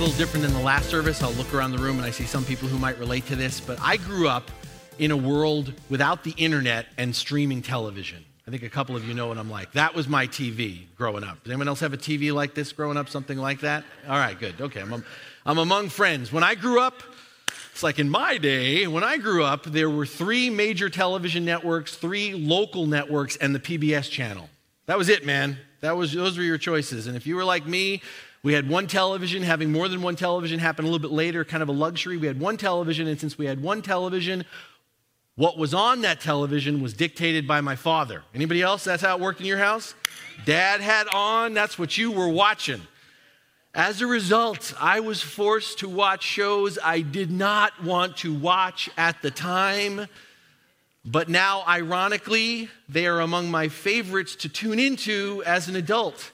A little different than the last service. I'll look around the room and I see some people who might relate to this, but I grew up in a world without the internet and streaming television. I think a couple of you know what I'm like. That was my TV growing up. Does anyone else have a TV like this growing up, something like that? All right, good. Okay, I'm, I'm among friends. When I grew up, it's like in my day, when I grew up, there were three major television networks, three local networks, and the PBS channel. That was it, man. That was, those were your choices. And if you were like me, we had one television, having more than one television happened a little bit later, kind of a luxury. We had one television, and since we had one television, what was on that television was dictated by my father. Anybody else? That's how it worked in your house? Dad had on, that's what you were watching. As a result, I was forced to watch shows I did not want to watch at the time. But now, ironically, they are among my favorites to tune into as an adult.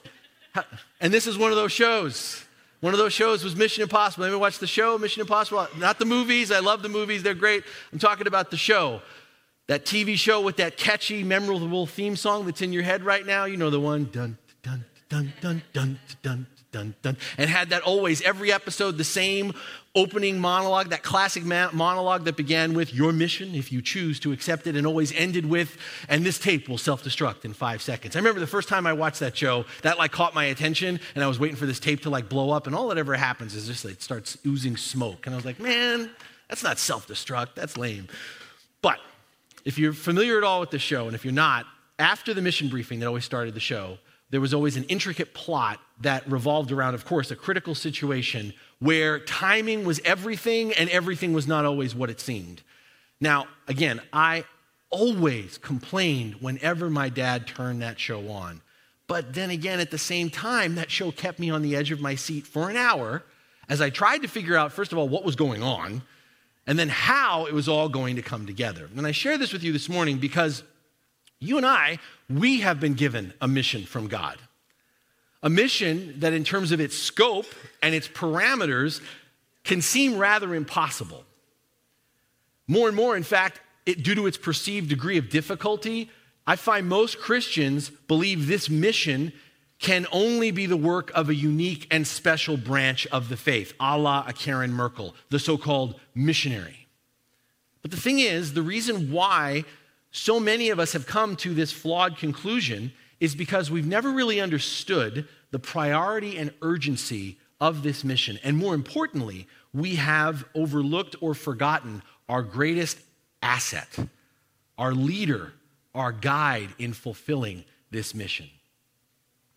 And this is one of those shows. One of those shows was Mission Impossible. Me watch the show, Mission Impossible. Not the movies. I love the movies, they're great. I'm talking about the show. That TV show with that catchy, memorable theme song that's in your head right now. You know the one. Dun, dun, dun, dun, dun, dun, dun, dun. And had that always, every episode, the same opening monologue, that classic monologue that began with, Your mission, if you choose to accept it, and always ended with, And this tape will self destruct in five seconds. I remember the first time I watched that show, that like caught my attention, and I was waiting for this tape to like blow up, and all that ever happens is just it starts oozing smoke. And I was like, Man, that's not self destruct, that's lame. But if you're familiar at all with the show, and if you're not, after the mission briefing that always started the show, there was always an intricate plot that revolved around, of course, a critical situation where timing was everything and everything was not always what it seemed. Now, again, I always complained whenever my dad turned that show on. But then again, at the same time, that show kept me on the edge of my seat for an hour as I tried to figure out, first of all, what was going on, and then how it was all going to come together. And I share this with you this morning because you and I, we have been given a mission from God. A mission that, in terms of its scope and its parameters, can seem rather impossible. More and more, in fact, it, due to its perceived degree of difficulty, I find most Christians believe this mission can only be the work of a unique and special branch of the faith, a la a Karen Merkel, the so called missionary. But the thing is, the reason why so many of us have come to this flawed conclusion is because we've never really understood the priority and urgency of this mission. And more importantly, we have overlooked or forgotten our greatest asset, our leader, our guide in fulfilling this mission.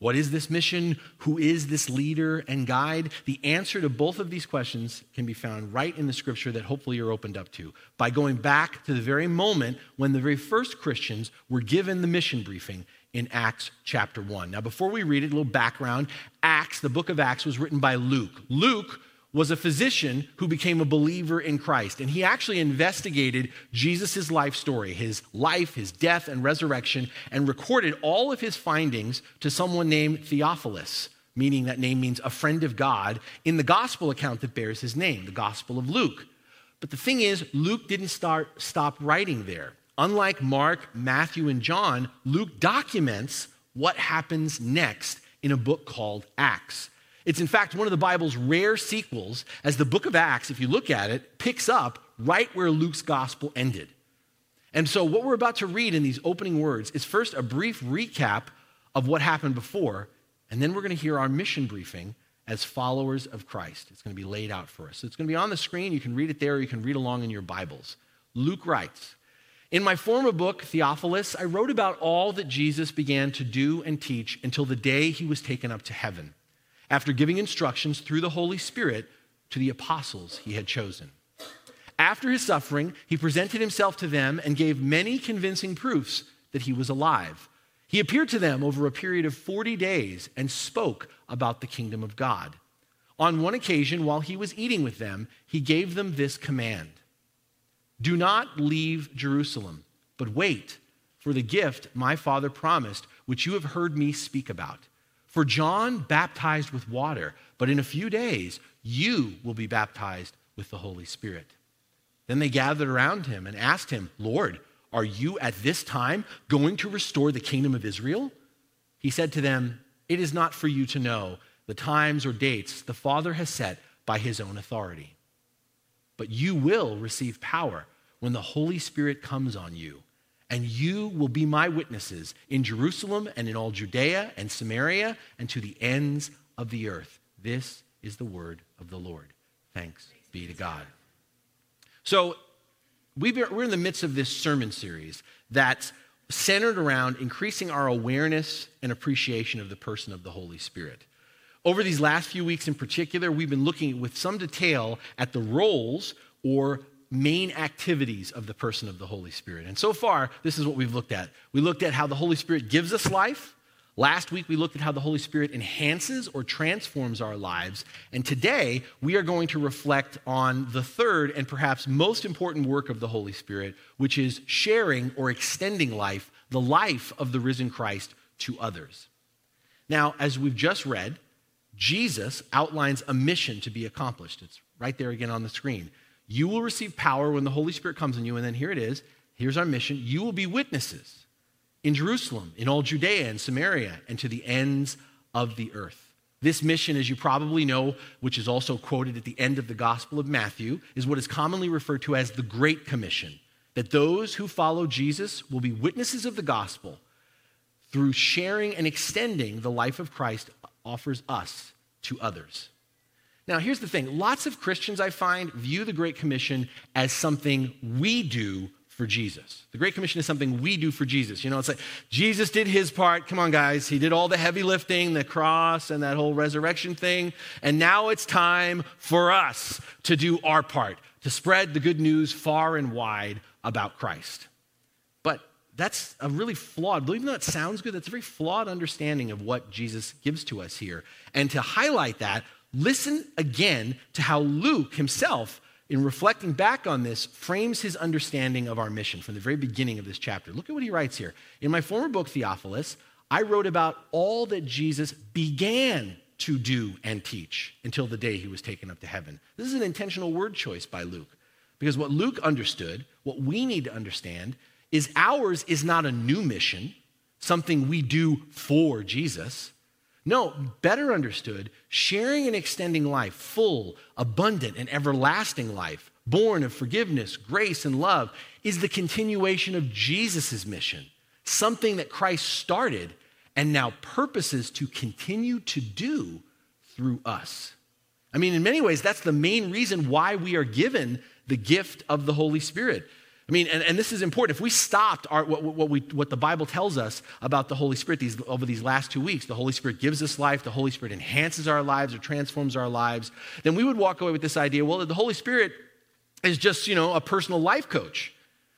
What is this mission? Who is this leader and guide? The answer to both of these questions can be found right in the scripture that hopefully you're opened up to by going back to the very moment when the very first Christians were given the mission briefing in Acts chapter 1. Now, before we read it, a little background Acts, the book of Acts, was written by Luke. Luke was a physician who became a believer in Christ. And he actually investigated Jesus' life story, his life, his death, and resurrection, and recorded all of his findings to someone named Theophilus, meaning that name means a friend of God, in the gospel account that bears his name, the Gospel of Luke. But the thing is, Luke didn't start, stop writing there. Unlike Mark, Matthew, and John, Luke documents what happens next in a book called Acts. It's in fact one of the Bible's rare sequels, as the book of Acts, if you look at it, picks up right where Luke's gospel ended. And so, what we're about to read in these opening words is first a brief recap of what happened before, and then we're going to hear our mission briefing as followers of Christ. It's going to be laid out for us. So, it's going to be on the screen. You can read it there, or you can read along in your Bibles. Luke writes, in my former book, Theophilus, I wrote about all that Jesus began to do and teach until the day he was taken up to heaven after giving instructions through the Holy Spirit to the apostles he had chosen. After his suffering, he presented himself to them and gave many convincing proofs that he was alive. He appeared to them over a period of 40 days and spoke about the kingdom of God. On one occasion, while he was eating with them, he gave them this command Do not leave Jerusalem, but wait for the gift my father promised, which you have heard me speak about. For John baptized with water, but in a few days you will be baptized with the Holy Spirit. Then they gathered around him and asked him, Lord, are you at this time going to restore the kingdom of Israel? He said to them, It is not for you to know the times or dates the Father has set by his own authority. But you will receive power when the Holy Spirit comes on you, and you will be my witnesses in Jerusalem and in all Judea and Samaria and to the ends of the earth. This is the word of the Lord. Thanks be to God. So, we are in the midst of this sermon series that's centered around increasing our awareness and appreciation of the person of the Holy Spirit. Over these last few weeks in particular, we've been looking with some detail at the roles or main activities of the person of the Holy Spirit. And so far, this is what we've looked at. We looked at how the Holy Spirit gives us life, Last week, we looked at how the Holy Spirit enhances or transforms our lives. And today, we are going to reflect on the third and perhaps most important work of the Holy Spirit, which is sharing or extending life, the life of the risen Christ, to others. Now, as we've just read, Jesus outlines a mission to be accomplished. It's right there again on the screen. You will receive power when the Holy Spirit comes on you, and then here it is. Here's our mission. You will be witnesses in Jerusalem, in all Judea and Samaria, and to the ends of the earth. This mission, as you probably know, which is also quoted at the end of the Gospel of Matthew, is what is commonly referred to as the Great Commission that those who follow Jesus will be witnesses of the gospel through sharing and extending the life of Christ offers us to others. Now, here's the thing lots of Christians, I find, view the Great Commission as something we do for Jesus. The Great Commission is something we do for Jesus. You know, it's like Jesus did his part. Come on, guys. He did all the heavy lifting, the cross, and that whole resurrection thing. And now it's time for us to do our part, to spread the good news far and wide about Christ. But that's a really flawed, believe it or not, sounds good. That's a very flawed understanding of what Jesus gives to us here. And to highlight that, listen again to how Luke himself in reflecting back on this, frames his understanding of our mission from the very beginning of this chapter. Look at what he writes here. In my former book, Theophilus, I wrote about all that Jesus began to do and teach until the day he was taken up to heaven. This is an intentional word choice by Luke. Because what Luke understood, what we need to understand, is ours is not a new mission, something we do for Jesus. No, better understood, sharing and extending life, full, abundant, and everlasting life, born of forgiveness, grace, and love, is the continuation of Jesus' mission, something that Christ started and now purposes to continue to do through us. I mean, in many ways, that's the main reason why we are given the gift of the Holy Spirit. I mean, and, and this is important. If we stopped our, what, what, we, what the Bible tells us about the Holy Spirit these, over these last two weeks, the Holy Spirit gives us life, the Holy Spirit enhances our lives or transforms our lives, then we would walk away with this idea well, the Holy Spirit is just, you know, a personal life coach.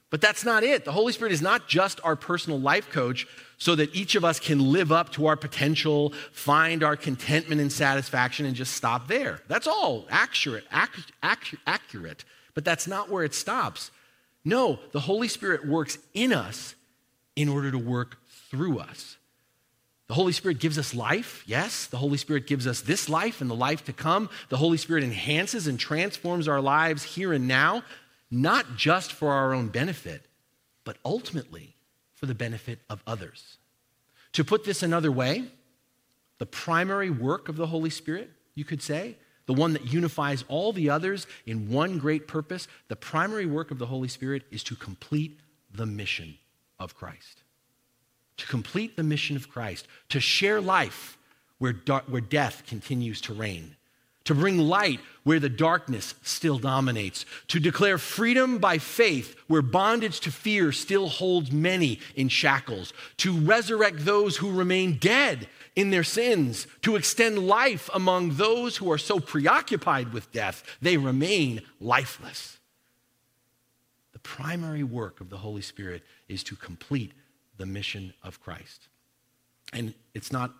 But that's not it. The Holy Spirit is not just our personal life coach so that each of us can live up to our potential, find our contentment and satisfaction, and just stop there. That's all accurate, accurate, accurate. But that's not where it stops. No, the Holy Spirit works in us in order to work through us. The Holy Spirit gives us life, yes. The Holy Spirit gives us this life and the life to come. The Holy Spirit enhances and transforms our lives here and now, not just for our own benefit, but ultimately for the benefit of others. To put this another way, the primary work of the Holy Spirit, you could say, the one that unifies all the others in one great purpose, the primary work of the Holy Spirit is to complete the mission of Christ. To complete the mission of Christ, to share life where, dar- where death continues to reign, to bring light where the darkness still dominates, to declare freedom by faith where bondage to fear still holds many in shackles, to resurrect those who remain dead in their sins, to extend life among those who are so preoccupied with death, they remain lifeless. The primary work of the Holy Spirit is to complete the mission of Christ. And it's not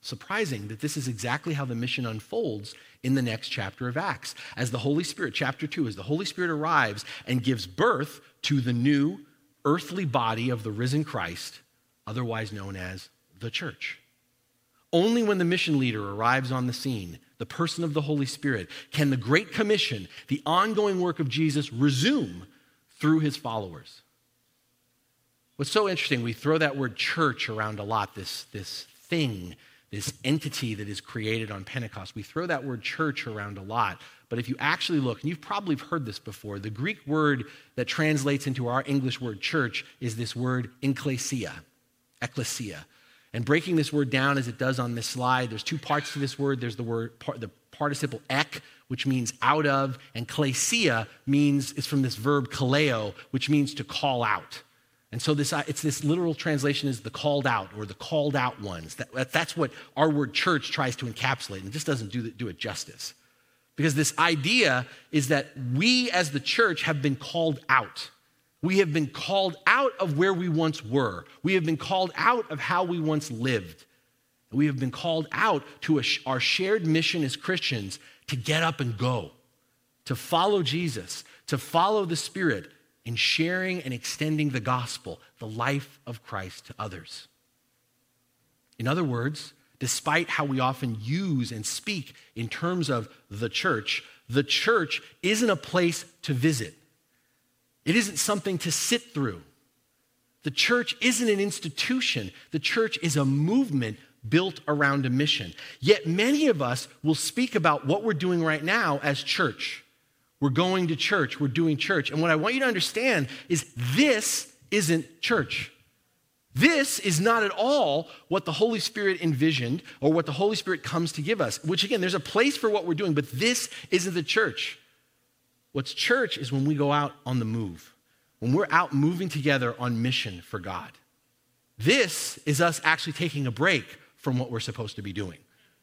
surprising that this is exactly how the mission unfolds in the next chapter of Acts. As the Holy Spirit, chapter 2, as the Holy Spirit arrives and gives birth to the new earthly body of the risen Christ, otherwise known as the church. Only when the mission leader arrives on the scene, the person of the Holy Spirit, can the Great Commission, the ongoing work of Jesus, resume through his followers. What's so interesting, we throw that word church around a lot, this, this thing, this entity that is created on Pentecost. We throw that word church around a lot. But if you actually look, and you've probably heard this before, the Greek word that translates into our English word church is this word ecclesia. Ecclesia. And breaking this word down as it does on this slide, there's two parts to this word. There's the word, the participle ek, which means out of, and klesia means, it's from this verb kaleo, which means to call out. And so this, uh, it's this literal translation is the called out or the called out ones. That, that's what our word church tries to encapsulate, and it just doesn't do, do it justice. Because this idea is that we as the church have been called out. We have been called out of where we once were. We have been called out of how we once lived. We have been called out to a, our shared mission as Christians to get up and go, to follow Jesus, to follow the Spirit in sharing and extending the gospel, the life of Christ to others. In other words, despite how we often use and speak in terms of the church, the church isn't a place to visit. It isn't something to sit through. The church isn't an institution. The church is a movement built around a mission. Yet many of us will speak about what we're doing right now as church. We're going to church, we're doing church. And what I want you to understand is this isn't church. This is not at all what the Holy Spirit envisioned or what the Holy Spirit comes to give us, which again, there's a place for what we're doing, but this isn't the church. What's church is when we go out on the move, when we're out moving together on mission for God. This is us actually taking a break from what we're supposed to be doing,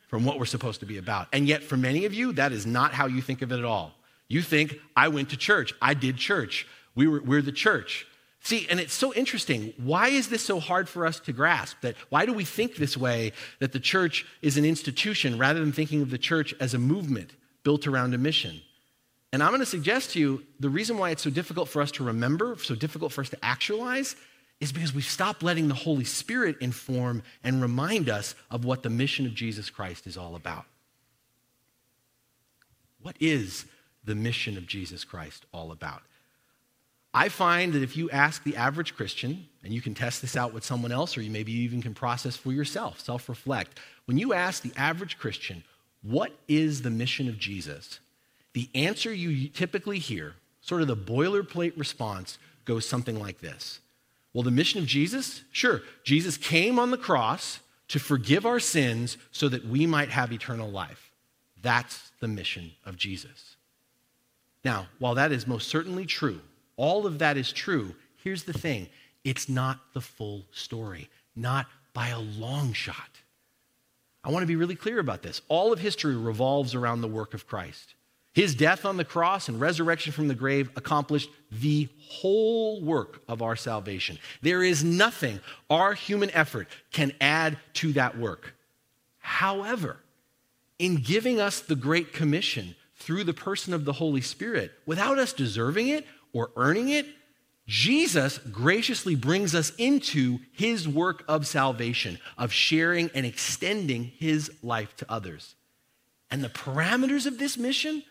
from what we're supposed to be about. And yet, for many of you, that is not how you think of it at all. You think, I went to church, I did church, we were, we're the church. See, and it's so interesting. Why is this so hard for us to grasp? That why do we think this way that the church is an institution rather than thinking of the church as a movement built around a mission? And I'm going to suggest to you the reason why it's so difficult for us to remember, so difficult for us to actualize, is because we've stopped letting the Holy Spirit inform and remind us of what the mission of Jesus Christ is all about. What is the mission of Jesus Christ all about? I find that if you ask the average Christian, and you can test this out with someone else, or you maybe even can process for yourself, self reflect. When you ask the average Christian, what is the mission of Jesus? The answer you typically hear, sort of the boilerplate response, goes something like this Well, the mission of Jesus? Sure, Jesus came on the cross to forgive our sins so that we might have eternal life. That's the mission of Jesus. Now, while that is most certainly true, all of that is true, here's the thing it's not the full story, not by a long shot. I want to be really clear about this. All of history revolves around the work of Christ. His death on the cross and resurrection from the grave accomplished the whole work of our salvation. There is nothing our human effort can add to that work. However, in giving us the Great Commission through the person of the Holy Spirit, without us deserving it or earning it, Jesus graciously brings us into his work of salvation, of sharing and extending his life to others. And the parameters of this mission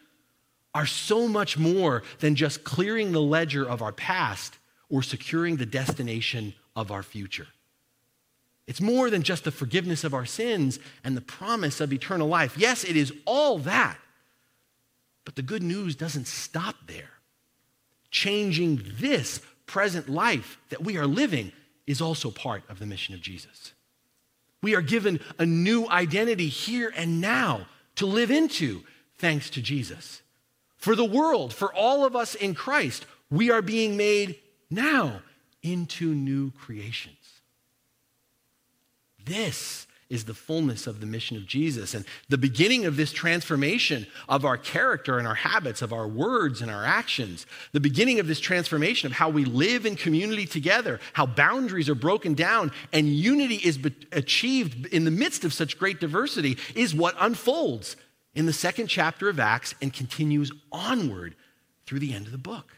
are so much more than just clearing the ledger of our past or securing the destination of our future. It's more than just the forgiveness of our sins and the promise of eternal life. Yes, it is all that. But the good news doesn't stop there. Changing this present life that we are living is also part of the mission of Jesus. We are given a new identity here and now to live into thanks to Jesus for the world, for all of us in Christ, we are being made now into new creations. This is the fullness of the mission of Jesus. And the beginning of this transformation of our character and our habits, of our words and our actions, the beginning of this transformation of how we live in community together, how boundaries are broken down and unity is achieved in the midst of such great diversity, is what unfolds in the second chapter of Acts and continues onward through the end of the book.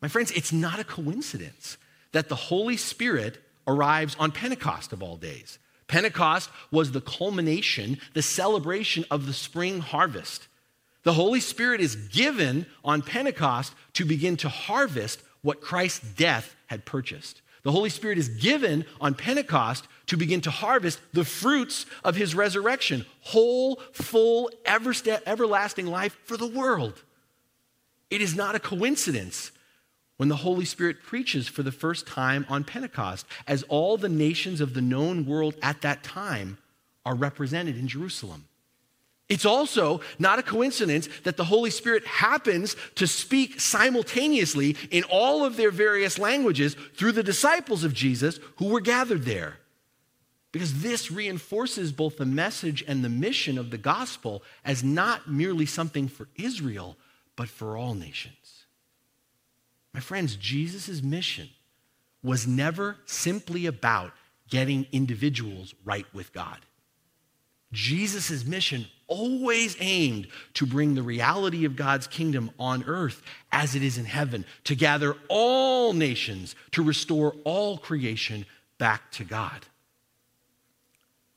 My friends, it's not a coincidence that the Holy Spirit arrives on Pentecost of all days. Pentecost was the culmination, the celebration of the spring harvest. The Holy Spirit is given on Pentecost to begin to harvest what Christ's death had purchased. The Holy Spirit is given on Pentecost to begin to harvest the fruits of his resurrection whole, full, everlasting life for the world. It is not a coincidence when the Holy Spirit preaches for the first time on Pentecost, as all the nations of the known world at that time are represented in Jerusalem. It's also not a coincidence that the Holy Spirit happens to speak simultaneously in all of their various languages through the disciples of Jesus who were gathered there. Because this reinforces both the message and the mission of the gospel as not merely something for Israel, but for all nations. My friends, Jesus' mission was never simply about getting individuals right with God. Jesus' mission always aimed to bring the reality of God's kingdom on earth as it is in heaven, to gather all nations, to restore all creation back to God.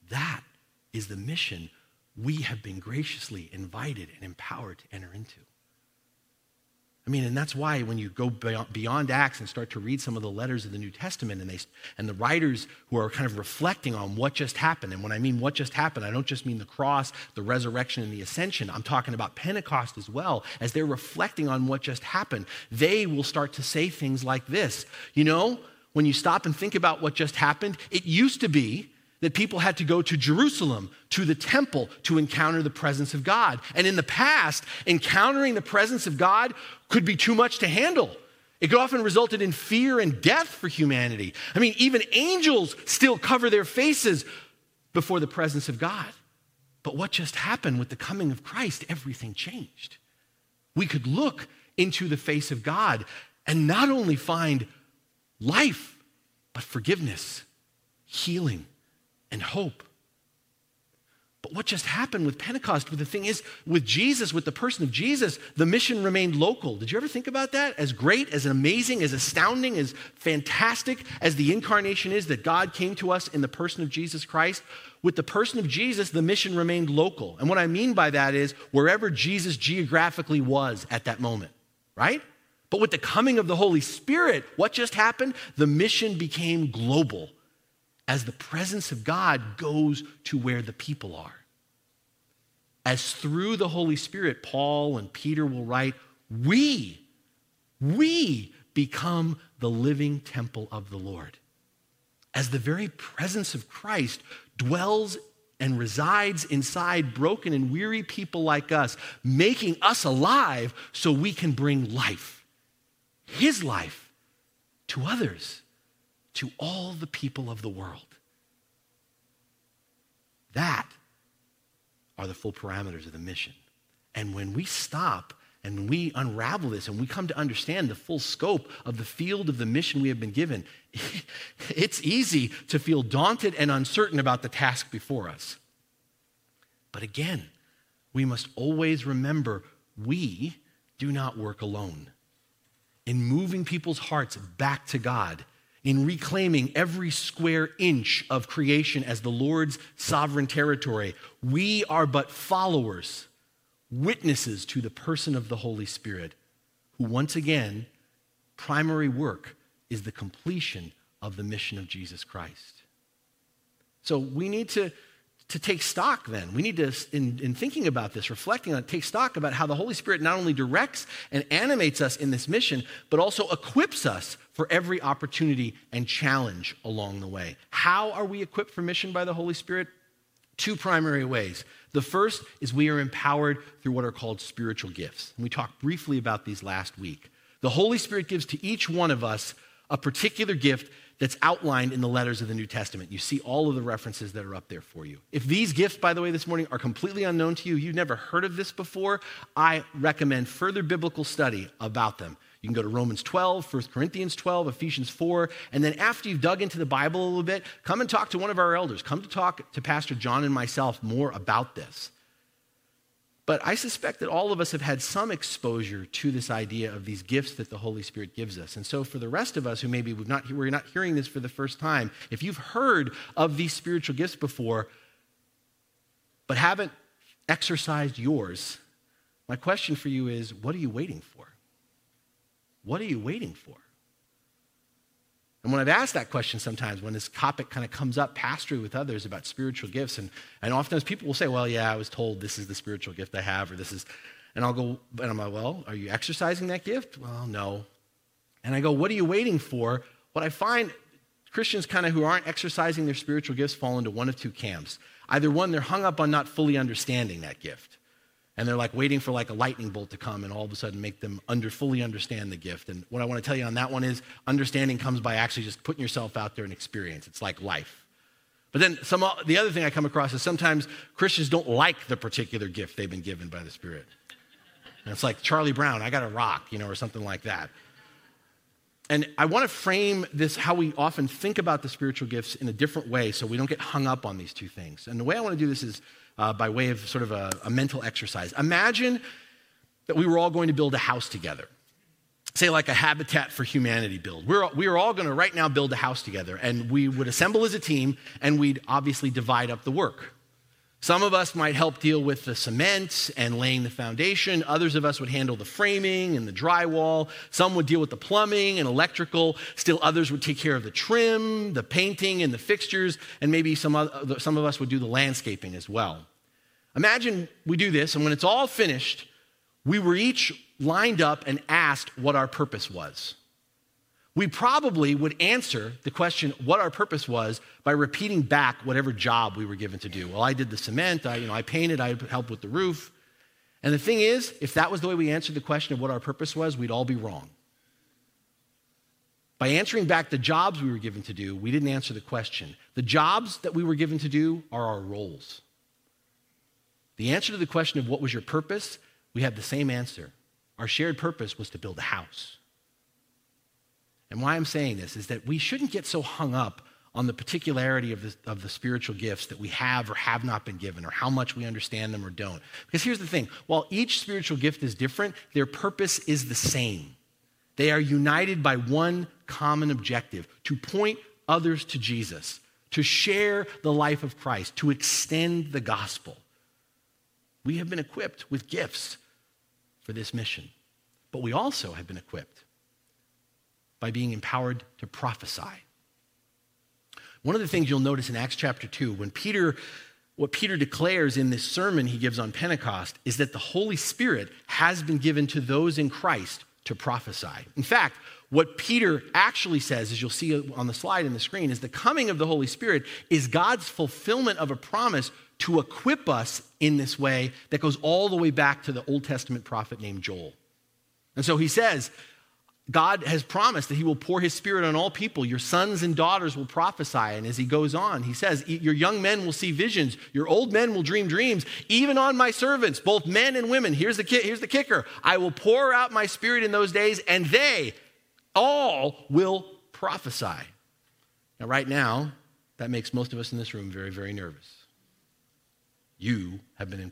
That is the mission we have been graciously invited and empowered to enter into. I mean, and that's why when you go beyond Acts and start to read some of the letters of the New Testament and, they, and the writers who are kind of reflecting on what just happened, and when I mean what just happened, I don't just mean the cross, the resurrection, and the ascension. I'm talking about Pentecost as well. As they're reflecting on what just happened, they will start to say things like this You know, when you stop and think about what just happened, it used to be that people had to go to Jerusalem, to the temple, to encounter the presence of God. And in the past, encountering the presence of God could be too much to handle. It could often resulted in fear and death for humanity. I mean, even angels still cover their faces before the presence of God. But what just happened with the coming of Christ? Everything changed. We could look into the face of God and not only find life, but forgiveness, healing, and hope. But what just happened with Pentecost, with the thing is, with Jesus, with the person of Jesus, the mission remained local. Did you ever think about that? As great, as amazing, as astounding, as fantastic as the incarnation is that God came to us in the person of Jesus Christ, with the person of Jesus, the mission remained local. And what I mean by that is wherever Jesus geographically was at that moment, right? But with the coming of the Holy Spirit, what just happened? The mission became global as the presence of God goes to where the people are. As through the Holy Spirit, Paul and Peter will write, we, we become the living temple of the Lord. As the very presence of Christ dwells and resides inside broken and weary people like us, making us alive so we can bring life, His life, to others to all the people of the world. That are the full parameters of the mission. And when we stop and we unravel this and we come to understand the full scope of the field of the mission we have been given, it's easy to feel daunted and uncertain about the task before us. But again, we must always remember we do not work alone. In moving people's hearts back to God, in reclaiming every square inch of creation as the Lord's sovereign territory. We are but followers, witnesses to the person of the Holy Spirit, who once again, primary work is the completion of the mission of Jesus Christ. So we need to to take stock then. We need to, in, in, thinking about this, reflecting on it, take stock about how the Holy Spirit not only directs and animates us in this mission, but also equips us for every opportunity and challenge along the way. How are we equipped for mission by the Holy Spirit? Two primary ways. The first is we are empowered through what are called spiritual gifts. And we talked briefly about these last week. The Holy Spirit gives to each one of us a particular gift that's outlined in the letters of the New Testament. You see all of the references that are up there for you. If these gifts, by the way, this morning are completely unknown to you, you've never heard of this before, I recommend further biblical study about them. You can go to Romans 12, 1 Corinthians 12, Ephesians 4, and then after you've dug into the Bible a little bit, come and talk to one of our elders. Come to talk to Pastor John and myself more about this. But I suspect that all of us have had some exposure to this idea of these gifts that the Holy Spirit gives us. And so, for the rest of us who maybe we've not, we're not hearing this for the first time, if you've heard of these spiritual gifts before, but haven't exercised yours, my question for you is what are you waiting for? What are you waiting for? And when I've asked that question sometimes, when this topic kind of comes up pastorally with others about spiritual gifts, and, and oftentimes people will say, Well, yeah, I was told this is the spiritual gift I have, or this is, and I'll go, and I'm like, Well, are you exercising that gift? Well, no. And I go, What are you waiting for? What I find Christians kind of who aren't exercising their spiritual gifts fall into one of two camps. Either one, they're hung up on not fully understanding that gift and they're like waiting for like a lightning bolt to come and all of a sudden make them under fully understand the gift. And what i want to tell you on that one is understanding comes by actually just putting yourself out there and experience. It's like life. But then some the other thing i come across is sometimes christians don't like the particular gift they've been given by the spirit. And it's like charlie brown i got a rock you know or something like that. And I want to frame this, how we often think about the spiritual gifts in a different way so we don't get hung up on these two things. And the way I want to do this is uh, by way of sort of a, a mental exercise. Imagine that we were all going to build a house together. Say like a habitat for humanity build. We're, we are all going to right now build a house together and we would assemble as a team and we'd obviously divide up the work some of us might help deal with the cement and laying the foundation. Others of us would handle the framing and the drywall. Some would deal with the plumbing and electrical. Still, others would take care of the trim, the painting, and the fixtures. And maybe some, other, some of us would do the landscaping as well. Imagine we do this, and when it's all finished, we were each lined up and asked what our purpose was we probably would answer the question what our purpose was by repeating back whatever job we were given to do. Well, I did the cement, I, you know, I painted, I helped with the roof. And the thing is, if that was the way we answered the question of what our purpose was, we'd all be wrong. By answering back the jobs we were given to do, we didn't answer the question. The jobs that we were given to do are our roles. The answer to the question of what was your purpose, we have the same answer. Our shared purpose was to build a house. And why I'm saying this is that we shouldn't get so hung up on the particularity of the, of the spiritual gifts that we have or have not been given, or how much we understand them or don't. Because here's the thing while each spiritual gift is different, their purpose is the same. They are united by one common objective to point others to Jesus, to share the life of Christ, to extend the gospel. We have been equipped with gifts for this mission, but we also have been equipped by being empowered to prophesy. One of the things you'll notice in Acts chapter 2, when Peter, what Peter declares in this sermon he gives on Pentecost, is that the Holy Spirit has been given to those in Christ to prophesy. In fact, what Peter actually says, as you'll see on the slide in the screen, is the coming of the Holy Spirit is God's fulfillment of a promise to equip us in this way that goes all the way back to the Old Testament prophet named Joel. And so he says, God has promised that He will pour His Spirit on all people. Your sons and daughters will prophesy. And as He goes on, He says, Your young men will see visions. Your old men will dream dreams. Even on my servants, both men and women. Here's the, ki- here's the kicker I will pour out my Spirit in those days, and they all will prophesy. Now, right now, that makes most of us in this room very, very nervous you have been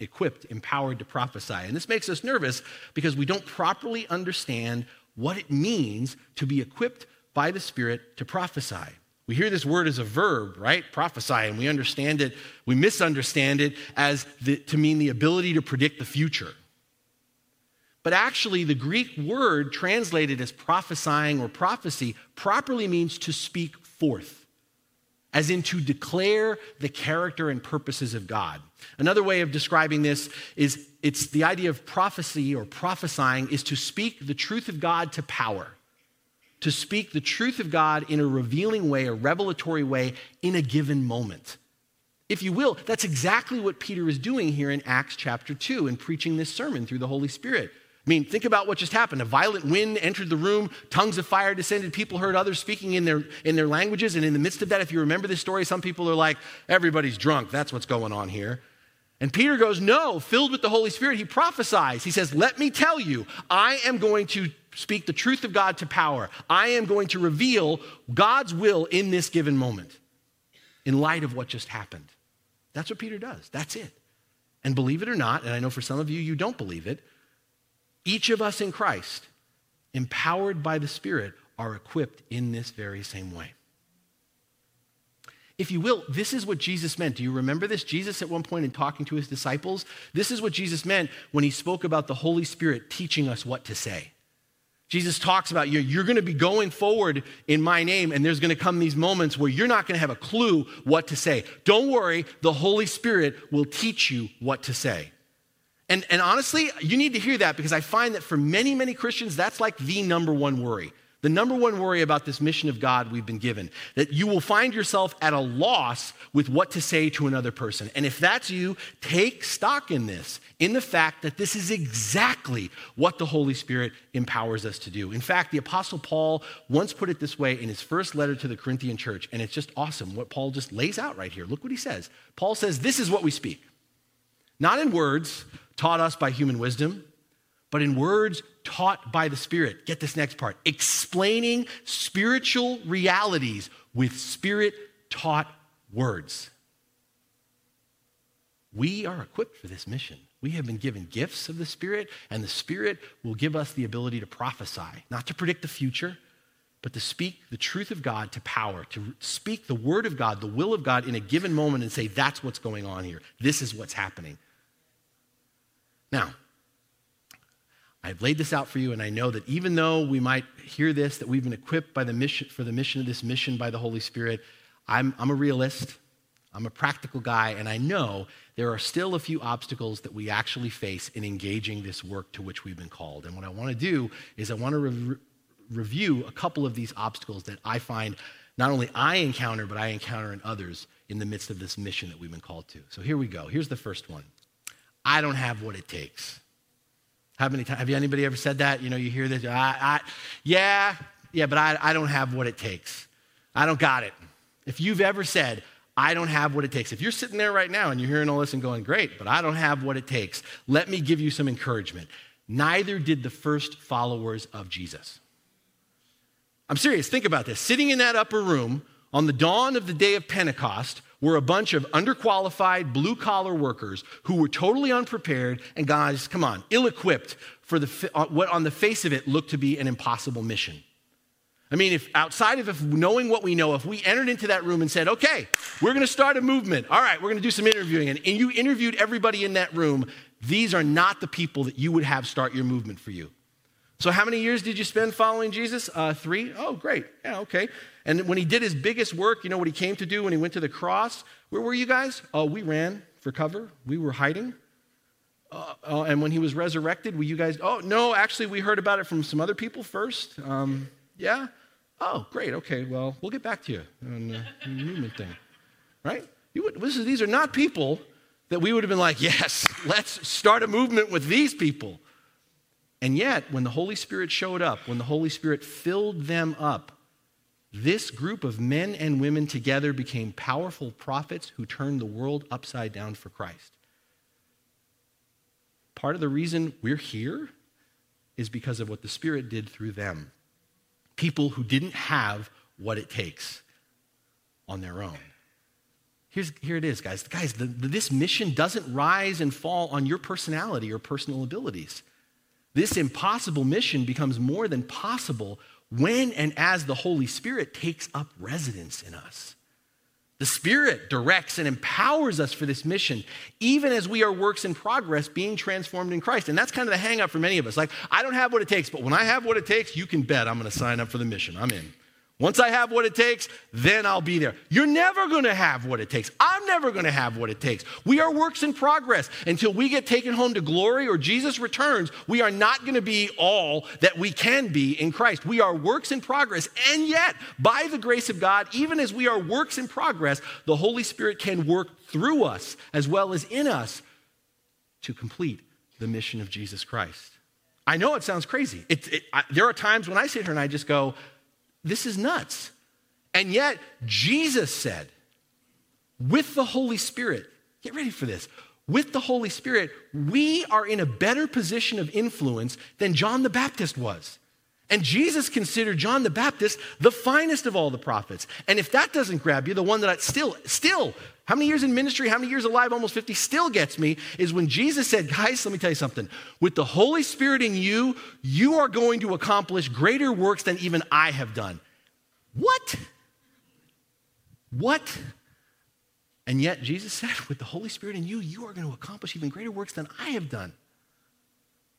equipped, empowered to prophesy. And this makes us nervous because we don't properly understand what it means to be equipped by the Spirit to prophesy. We hear this word as a verb, right? Prophesy, and we understand it, we misunderstand it as the, to mean the ability to predict the future. But actually, the Greek word translated as prophesying or prophecy properly means to speak forth as in to declare the character and purposes of God. Another way of describing this is it's the idea of prophecy or prophesying is to speak the truth of God to power. To speak the truth of God in a revealing way, a revelatory way in a given moment. If you will, that's exactly what Peter is doing here in Acts chapter 2 in preaching this sermon through the Holy Spirit. I mean, think about what just happened. A violent wind entered the room, tongues of fire descended, people heard others speaking in their, in their languages. And in the midst of that, if you remember this story, some people are like, everybody's drunk. That's what's going on here. And Peter goes, No, filled with the Holy Spirit, he prophesies. He says, Let me tell you, I am going to speak the truth of God to power. I am going to reveal God's will in this given moment in light of what just happened. That's what Peter does. That's it. And believe it or not, and I know for some of you, you don't believe it, each of us in Christ, empowered by the Spirit, are equipped in this very same way. If you will, this is what Jesus meant. Do you remember this? Jesus, at one point in talking to his disciples, this is what Jesus meant when he spoke about the Holy Spirit teaching us what to say. Jesus talks about you, you're going to be going forward in my name, and there's going to come these moments where you're not going to have a clue what to say. Don't worry, the Holy Spirit will teach you what to say. And, and honestly, you need to hear that because I find that for many, many Christians, that's like the number one worry. The number one worry about this mission of God we've been given, that you will find yourself at a loss with what to say to another person. And if that's you, take stock in this, in the fact that this is exactly what the Holy Spirit empowers us to do. In fact, the Apostle Paul once put it this way in his first letter to the Corinthian church, and it's just awesome what Paul just lays out right here. Look what he says. Paul says, This is what we speak, not in words taught us by human wisdom but in words taught by the Spirit. Get this next part explaining spiritual realities with Spirit taught words. We are equipped for this mission. We have been given gifts of the Spirit, and the Spirit will give us the ability to prophesy, not to predict the future, but to speak the truth of God to power, to speak the Word of God, the will of God in a given moment and say, that's what's going on here. This is what's happening. Now, I've laid this out for you, and I know that even though we might hear this, that we've been equipped by the mission, for the mission of this mission by the Holy Spirit, I'm, I'm a realist, I'm a practical guy, and I know there are still a few obstacles that we actually face in engaging this work to which we've been called. And what I want to do is I want to re- review a couple of these obstacles that I find not only I encounter, but I encounter in others in the midst of this mission that we've been called to. So here we go. Here's the first one I don't have what it takes. How many times have you anybody ever said that? You know, you hear this, I, I, yeah, yeah, but I, I don't have what it takes. I don't got it. If you've ever said, I don't have what it takes. If you're sitting there right now and you're hearing all this and going, great, but I don't have what it takes, let me give you some encouragement. Neither did the first followers of Jesus. I'm serious, think about this. Sitting in that upper room on the dawn of the day of Pentecost, were a bunch of underqualified blue collar workers who were totally unprepared and, guys, come on, ill equipped for the, what on the face of it looked to be an impossible mission. I mean, if outside of if knowing what we know, if we entered into that room and said, okay, we're going to start a movement, all right, we're going to do some interviewing, and, and you interviewed everybody in that room, these are not the people that you would have start your movement for you. So, how many years did you spend following Jesus? Uh, three? Oh, great. Yeah, okay. And when he did his biggest work, you know what he came to do when he went to the cross? Where were you guys? Oh, we ran for cover, we were hiding. Uh, uh, and when he was resurrected, were you guys? Oh, no, actually, we heard about it from some other people first. Um, yeah? Oh, great. Okay, well, we'll get back to you on the movement thing. Right? Would, these are not people that we would have been like, yes, let's start a movement with these people. And yet, when the Holy Spirit showed up, when the Holy Spirit filled them up, this group of men and women together became powerful prophets who turned the world upside down for Christ. Part of the reason we're here is because of what the Spirit did through them. People who didn't have what it takes on their own. Here's, here it is, guys. Guys, the, the, this mission doesn't rise and fall on your personality or personal abilities. This impossible mission becomes more than possible when and as the Holy Spirit takes up residence in us. The Spirit directs and empowers us for this mission, even as we are works in progress being transformed in Christ. And that's kind of the hang up for many of us. Like, I don't have what it takes, but when I have what it takes, you can bet I'm going to sign up for the mission. I'm in. Once I have what it takes, then I'll be there. You're never going to have what it takes. I'm never going to have what it takes. We are works in progress. Until we get taken home to glory or Jesus returns, we are not going to be all that we can be in Christ. We are works in progress. And yet, by the grace of God, even as we are works in progress, the Holy Spirit can work through us as well as in us to complete the mission of Jesus Christ. I know it sounds crazy. It, it, I, there are times when I sit here and I just go, this is nuts. And yet, Jesus said, with the Holy Spirit, get ready for this. With the Holy Spirit, we are in a better position of influence than John the Baptist was. And Jesus considered John the Baptist the finest of all the prophets. And if that doesn't grab you, the one that I still, still, how many years in ministry, how many years alive, almost 50, still gets me is when Jesus said, Guys, let me tell you something. With the Holy Spirit in you, you are going to accomplish greater works than even I have done. What? What? And yet, Jesus said, With the Holy Spirit in you, you are going to accomplish even greater works than I have done.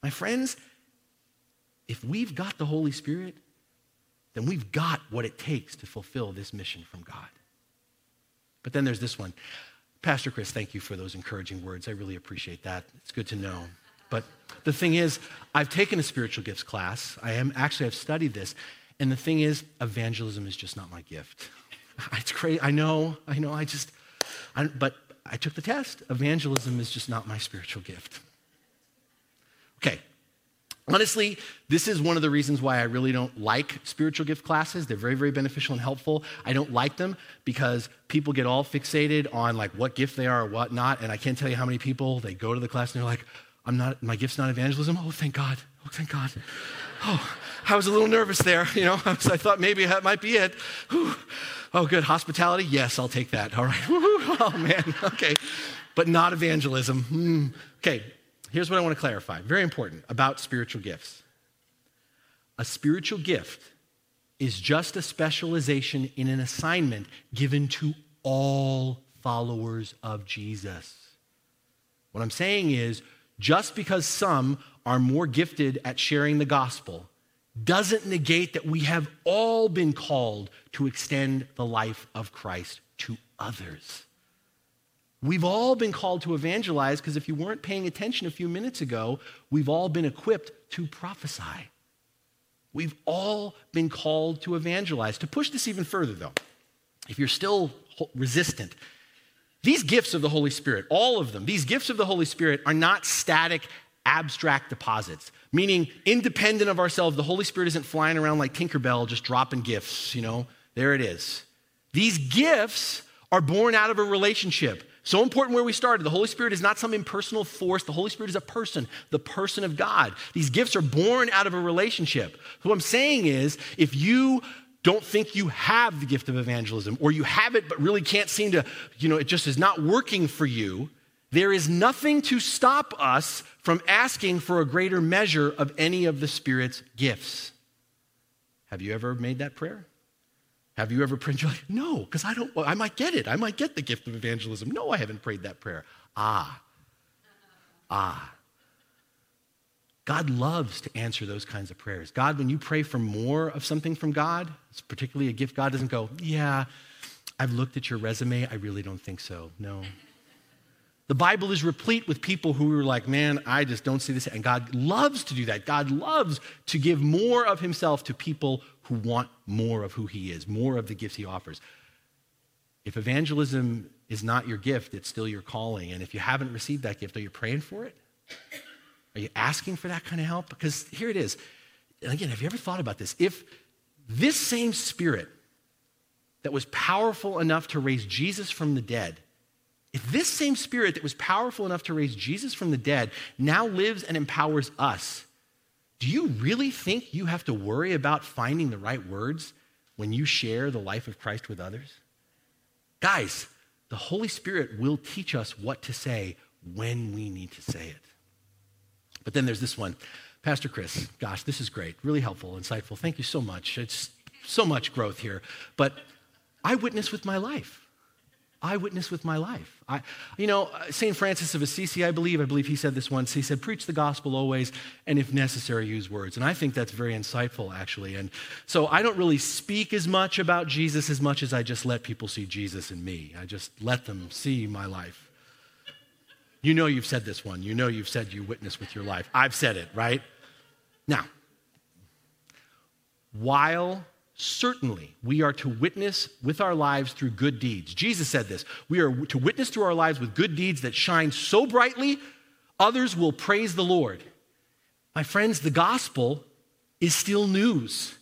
My friends, if we've got the Holy Spirit, then we've got what it takes to fulfill this mission from God. But then there's this one. Pastor Chris, thank you for those encouraging words. I really appreciate that. It's good to know. But the thing is, I've taken a spiritual gifts class. I am actually I've studied this. And the thing is, evangelism is just not my gift. It's crazy. I know, I know, I just, I, but I took the test. Evangelism is just not my spiritual gift. Okay, Honestly, this is one of the reasons why I really don't like spiritual gift classes. They're very, very beneficial and helpful. I don't like them because people get all fixated on like what gift they are or what not. And I can't tell you how many people they go to the class and they're like, I'm not, my gift's not evangelism. Oh, thank God. Oh, thank God. Oh, I was a little nervous there, you know. I thought maybe that might be it. Whew. Oh, good. Hospitality? Yes, I'll take that. All right. Oh, man. Okay. But not evangelism. Mm. Okay here's what I want to clarify very important about spiritual gifts. A spiritual gift is just a specialization in an assignment given to all followers of Jesus. What I'm saying is, just because some are more gifted at sharing the gospel doesn't negate that we have all been called to extend the life of Christ to others. We've all been called to evangelize because if you weren't paying attention a few minutes ago, we've all been equipped to prophesy. We've all been called to evangelize. To push this even further, though, if you're still resistant, these gifts of the Holy Spirit, all of them, these gifts of the Holy Spirit are not static, abstract deposits, meaning independent of ourselves. The Holy Spirit isn't flying around like Tinkerbell just dropping gifts, you know, there it is. These gifts are born out of a relationship. So important where we started. The Holy Spirit is not some impersonal force. The Holy Spirit is a person, the person of God. These gifts are born out of a relationship. So what I'm saying is, if you don't think you have the gift of evangelism, or you have it but really can't seem to, you know, it just is not working for you, there is nothing to stop us from asking for a greater measure of any of the Spirit's gifts. Have you ever made that prayer? Have you ever prayed? You're like, no, because I don't, well, I might get it. I might get the gift of evangelism. No, I haven't prayed that prayer. Ah, ah. God loves to answer those kinds of prayers. God, when you pray for more of something from God, it's particularly a gift, God doesn't go, yeah, I've looked at your resume. I really don't think so. No. The Bible is replete with people who are like, man, I just don't see this. And God loves to do that. God loves to give more of himself to people who want more of who he is, more of the gifts he offers. If evangelism is not your gift, it's still your calling. And if you haven't received that gift, are you praying for it? Are you asking for that kind of help? Because here it is. And again, have you ever thought about this? If this same spirit that was powerful enough to raise Jesus from the dead, if this same spirit that was powerful enough to raise Jesus from the dead now lives and empowers us, do you really think you have to worry about finding the right words when you share the life of Christ with others? Guys, the Holy Spirit will teach us what to say when we need to say it. But then there's this one. Pastor Chris, gosh, this is great. Really helpful, insightful. Thank you so much. It's so much growth here. But I witness with my life. I witness with my life. I, you know, uh, St. Francis of Assisi, I believe, I believe he said this once. He said, Preach the gospel always, and if necessary, use words. And I think that's very insightful, actually. And so I don't really speak as much about Jesus as much as I just let people see Jesus in me. I just let them see my life. You know you've said this one. You know you've said you witness with your life. I've said it, right? Now, while Certainly, we are to witness with our lives through good deeds. Jesus said this. We are to witness through our lives with good deeds that shine so brightly, others will praise the Lord. My friends, the gospel is still news.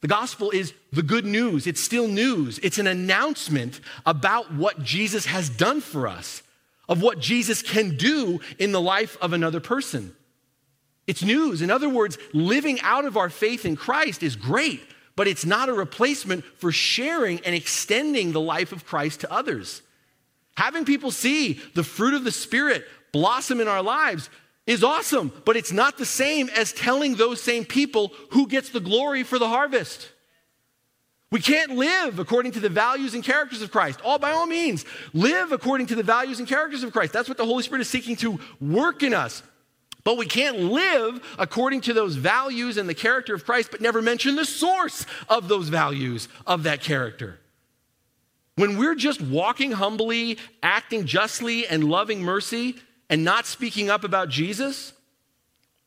The gospel is the good news. It's still news. It's an announcement about what Jesus has done for us, of what Jesus can do in the life of another person. It's news. In other words, living out of our faith in Christ is great, but it's not a replacement for sharing and extending the life of Christ to others. Having people see the fruit of the Spirit blossom in our lives is awesome, but it's not the same as telling those same people who gets the glory for the harvest. We can't live according to the values and characters of Christ. All by all means, live according to the values and characters of Christ. That's what the Holy Spirit is seeking to work in us. But we can't live according to those values and the character of Christ, but never mention the source of those values, of that character. When we're just walking humbly, acting justly, and loving mercy, and not speaking up about Jesus,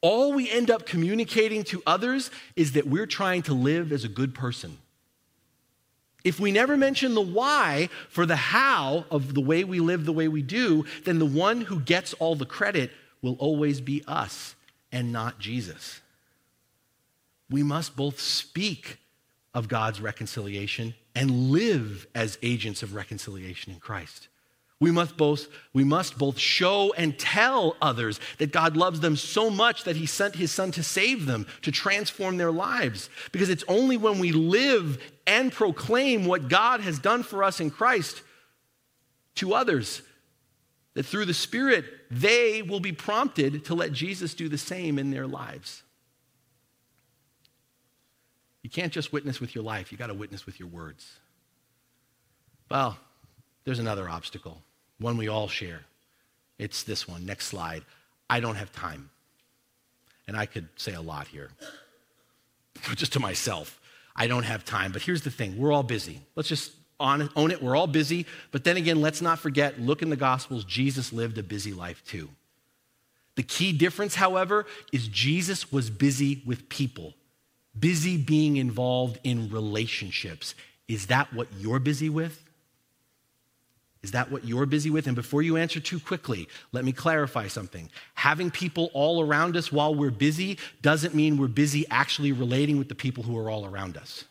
all we end up communicating to others is that we're trying to live as a good person. If we never mention the why for the how of the way we live the way we do, then the one who gets all the credit will always be us and not Jesus. We must both speak of God's reconciliation and live as agents of reconciliation in Christ. We must, both, we must both show and tell others that God loves them so much that He sent His Son to save them, to transform their lives. Because it's only when we live and proclaim what God has done for us in Christ to others that through the Spirit they will be prompted to let Jesus do the same in their lives. You can't just witness with your life, you got to witness with your words. Well, there's another obstacle, one we all share. It's this one. Next slide. I don't have time. And I could say a lot here, just to myself. I don't have time. But here's the thing we're all busy. Let's just own it. We're all busy. But then again, let's not forget look in the Gospels, Jesus lived a busy life too. The key difference, however, is Jesus was busy with people, busy being involved in relationships. Is that what you're busy with? Is that what you're busy with? And before you answer too quickly, let me clarify something. Having people all around us while we're busy doesn't mean we're busy actually relating with the people who are all around us.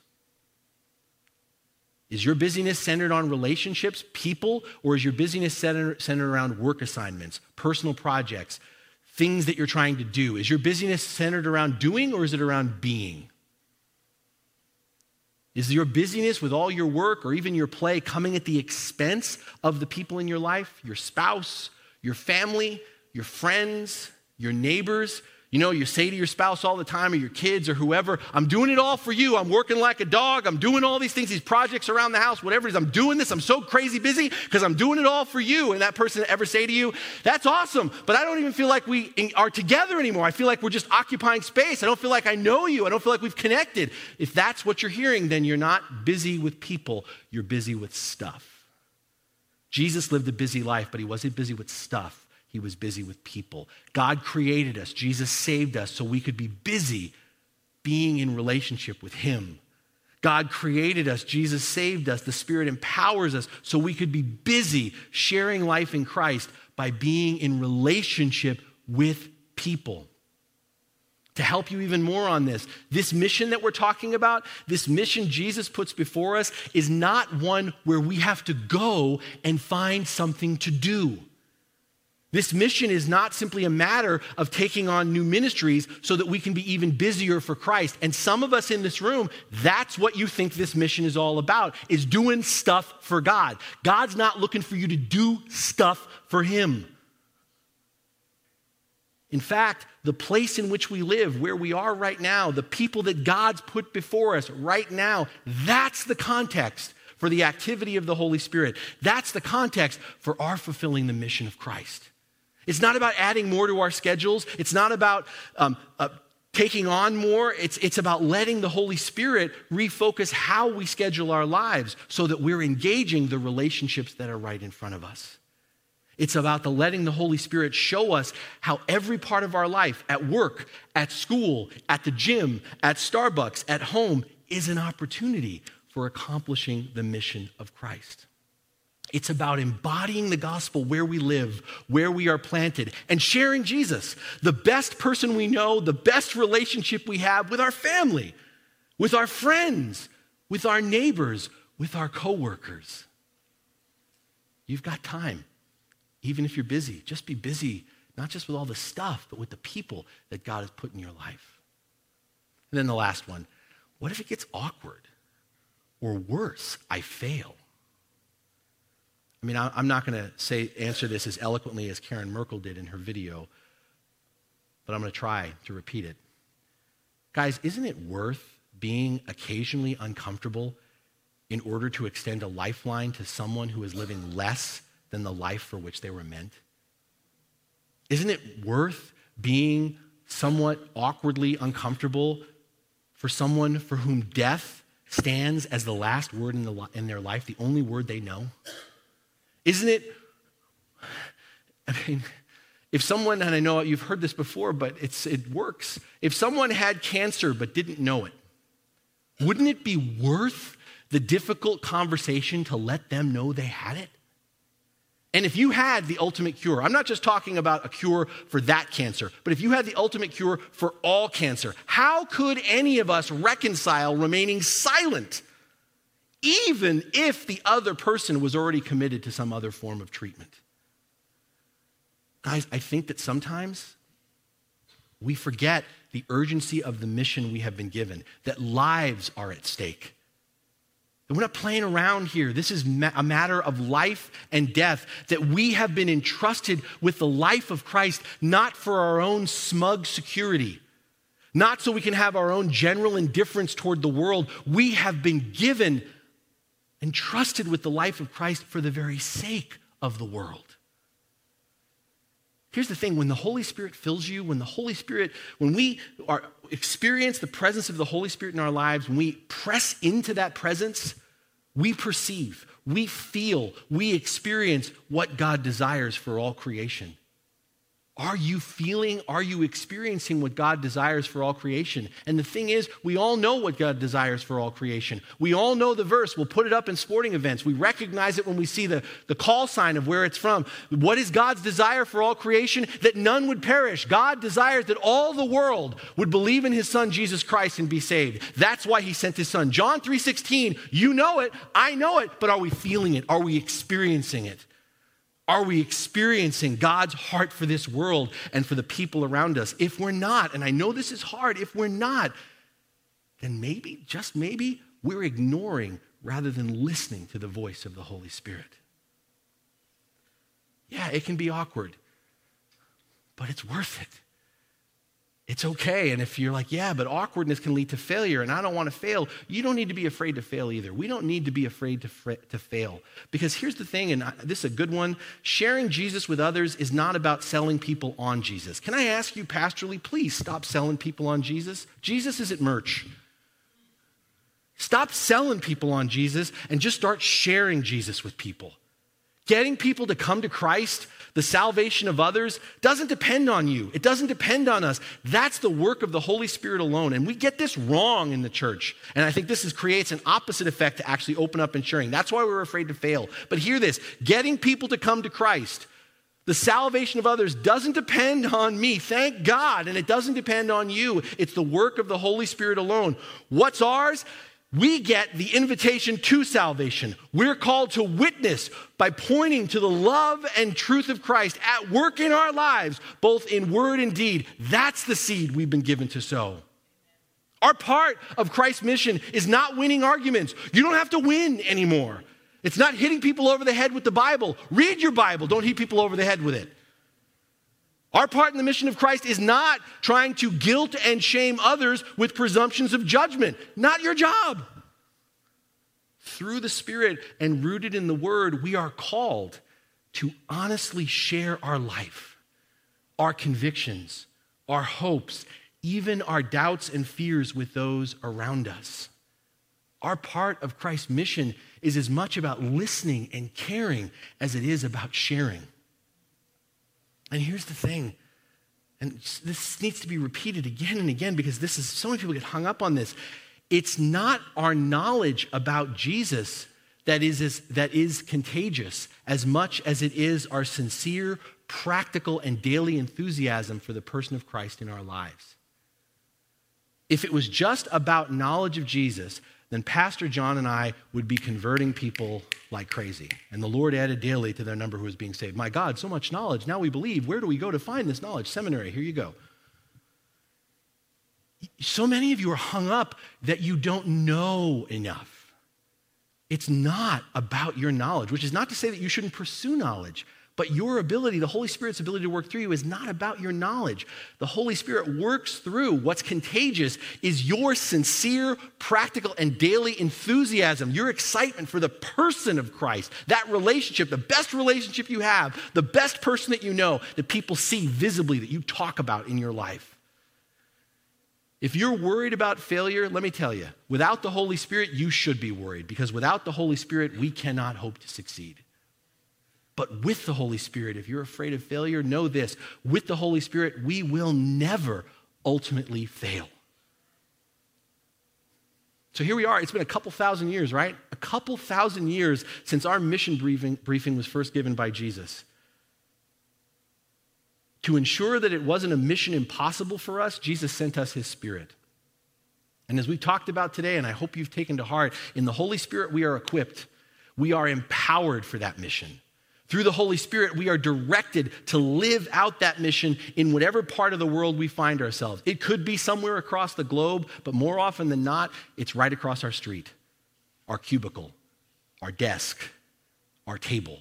Is your busyness centered on relationships, people, or is your busyness centered, centered around work assignments, personal projects, things that you're trying to do? Is your busyness centered around doing or is it around being? Is your busyness with all your work or even your play coming at the expense of the people in your life, your spouse, your family, your friends, your neighbors? You know, you say to your spouse all the time or your kids or whoever, I'm doing it all for you. I'm working like a dog. I'm doing all these things, these projects around the house, whatever it is. I'm doing this. I'm so crazy busy because I'm doing it all for you. And that person ever say to you, That's awesome, but I don't even feel like we are together anymore. I feel like we're just occupying space. I don't feel like I know you. I don't feel like we've connected. If that's what you're hearing, then you're not busy with people, you're busy with stuff. Jesus lived a busy life, but he wasn't busy with stuff. He was busy with people. God created us. Jesus saved us so we could be busy being in relationship with Him. God created us. Jesus saved us. The Spirit empowers us so we could be busy sharing life in Christ by being in relationship with people. To help you even more on this, this mission that we're talking about, this mission Jesus puts before us, is not one where we have to go and find something to do. This mission is not simply a matter of taking on new ministries so that we can be even busier for Christ. And some of us in this room, that's what you think this mission is all about, is doing stuff for God. God's not looking for you to do stuff for him. In fact, the place in which we live, where we are right now, the people that God's put before us right now, that's the context for the activity of the Holy Spirit. That's the context for our fulfilling the mission of Christ. It's not about adding more to our schedules. It's not about um, uh, taking on more. It's, it's about letting the Holy Spirit refocus how we schedule our lives so that we're engaging the relationships that are right in front of us. It's about the letting the Holy Spirit show us how every part of our life, at work, at school, at the gym, at Starbucks, at home, is an opportunity for accomplishing the mission of Christ. It's about embodying the gospel where we live, where we are planted, and sharing Jesus, the best person we know, the best relationship we have with our family, with our friends, with our neighbors, with our coworkers. You've got time, even if you're busy. Just be busy, not just with all the stuff, but with the people that God has put in your life. And then the last one what if it gets awkward? Or worse, I fail? I mean, I'm not going to say answer this as eloquently as Karen Merkel did in her video, but I'm going to try to repeat it. Guys, isn't it worth being occasionally uncomfortable in order to extend a lifeline to someone who is living less than the life for which they were meant? Isn't it worth being somewhat awkwardly uncomfortable for someone for whom death stands as the last word in, the, in their life, the only word they know? Isn't it? I mean, if someone, and I know you've heard this before, but it's, it works. If someone had cancer but didn't know it, wouldn't it be worth the difficult conversation to let them know they had it? And if you had the ultimate cure, I'm not just talking about a cure for that cancer, but if you had the ultimate cure for all cancer, how could any of us reconcile remaining silent even if the other person was already committed to some other form of treatment. Guys, I think that sometimes we forget the urgency of the mission we have been given, that lives are at stake. That we're not playing around here. This is a matter of life and death, that we have been entrusted with the life of Christ, not for our own smug security, not so we can have our own general indifference toward the world. We have been given entrusted with the life of Christ for the very sake of the world. Here's the thing when the Holy Spirit fills you, when the Holy Spirit, when we are, experience the presence of the Holy Spirit in our lives, when we press into that presence, we perceive, we feel, we experience what God desires for all creation. Are you feeling, are you experiencing what God desires for all creation? And the thing is, we all know what God desires for all creation. We all know the verse. We'll put it up in sporting events. We recognize it when we see the, the call sign of where it's from. What is God's desire for all creation? That none would perish. God desires that all the world would believe in his son Jesus Christ and be saved. That's why he sent his son. John 3:16, you know it, I know it, but are we feeling it? Are we experiencing it? Are we experiencing God's heart for this world and for the people around us? If we're not, and I know this is hard, if we're not, then maybe, just maybe, we're ignoring rather than listening to the voice of the Holy Spirit. Yeah, it can be awkward, but it's worth it. It's okay. And if you're like, yeah, but awkwardness can lead to failure and I don't want to fail, you don't need to be afraid to fail either. We don't need to be afraid to, fr- to fail. Because here's the thing, and this is a good one sharing Jesus with others is not about selling people on Jesus. Can I ask you, pastorally, please stop selling people on Jesus? Jesus isn't merch. Stop selling people on Jesus and just start sharing Jesus with people. Getting people to come to Christ the salvation of others doesn't depend on you. It doesn't depend on us. That's the work of the Holy Spirit alone. And we get this wrong in the church. And I think this is, creates an opposite effect to actually open up and sharing. That's why we're afraid to fail. But hear this getting people to come to Christ, the salvation of others doesn't depend on me, thank God. And it doesn't depend on you. It's the work of the Holy Spirit alone. What's ours? We get the invitation to salvation. We're called to witness by pointing to the love and truth of Christ at work in our lives, both in word and deed. That's the seed we've been given to sow. Our part of Christ's mission is not winning arguments. You don't have to win anymore. It's not hitting people over the head with the Bible. Read your Bible, don't hit people over the head with it. Our part in the mission of Christ is not trying to guilt and shame others with presumptions of judgment. Not your job. Through the Spirit and rooted in the Word, we are called to honestly share our life, our convictions, our hopes, even our doubts and fears with those around us. Our part of Christ's mission is as much about listening and caring as it is about sharing. And here's the thing, and this needs to be repeated again and again because this is so many people get hung up on this. It's not our knowledge about Jesus that is, is, that is contagious as much as it is our sincere, practical, and daily enthusiasm for the person of Christ in our lives. If it was just about knowledge of Jesus, then Pastor John and I would be converting people like crazy. And the Lord added daily to their number who was being saved. My God, so much knowledge. Now we believe. Where do we go to find this knowledge? Seminary, here you go. So many of you are hung up that you don't know enough. It's not about your knowledge, which is not to say that you shouldn't pursue knowledge. But your ability, the Holy Spirit's ability to work through you, is not about your knowledge. The Holy Spirit works through what's contagious is your sincere, practical, and daily enthusiasm, your excitement for the person of Christ, that relationship, the best relationship you have, the best person that you know, that people see visibly, that you talk about in your life. If you're worried about failure, let me tell you, without the Holy Spirit, you should be worried because without the Holy Spirit, we cannot hope to succeed. But with the Holy Spirit, if you're afraid of failure, know this with the Holy Spirit, we will never ultimately fail. So here we are. It's been a couple thousand years, right? A couple thousand years since our mission briefing, briefing was first given by Jesus. To ensure that it wasn't a mission impossible for us, Jesus sent us his Spirit. And as we've talked about today, and I hope you've taken to heart, in the Holy Spirit we are equipped, we are empowered for that mission. Through the Holy Spirit, we are directed to live out that mission in whatever part of the world we find ourselves. It could be somewhere across the globe, but more often than not, it's right across our street, our cubicle, our desk, our table.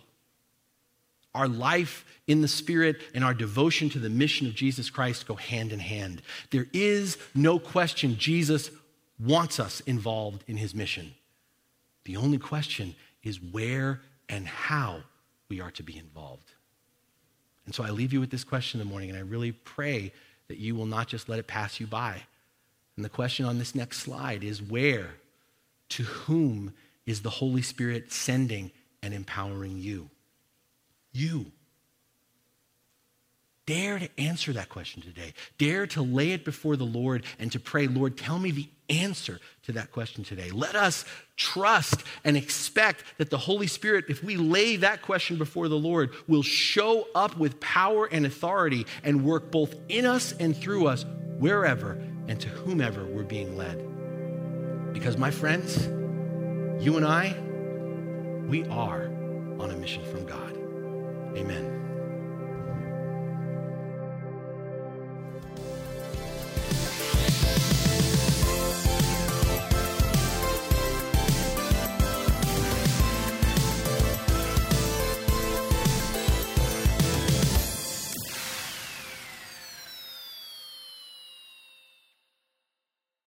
Our life in the Spirit and our devotion to the mission of Jesus Christ go hand in hand. There is no question Jesus wants us involved in his mission. The only question is where and how we are to be involved. And so I leave you with this question in the morning, and I really pray that you will not just let it pass you by. And the question on this next slide is where, to whom is the Holy Spirit sending and empowering you? You. Dare to answer that question today. Dare to lay it before the Lord and to pray, Lord, tell me the answer to that question today. Let us trust and expect that the Holy Spirit, if we lay that question before the Lord, will show up with power and authority and work both in us and through us, wherever and to whomever we're being led. Because, my friends, you and I, we are on a mission from God. Amen.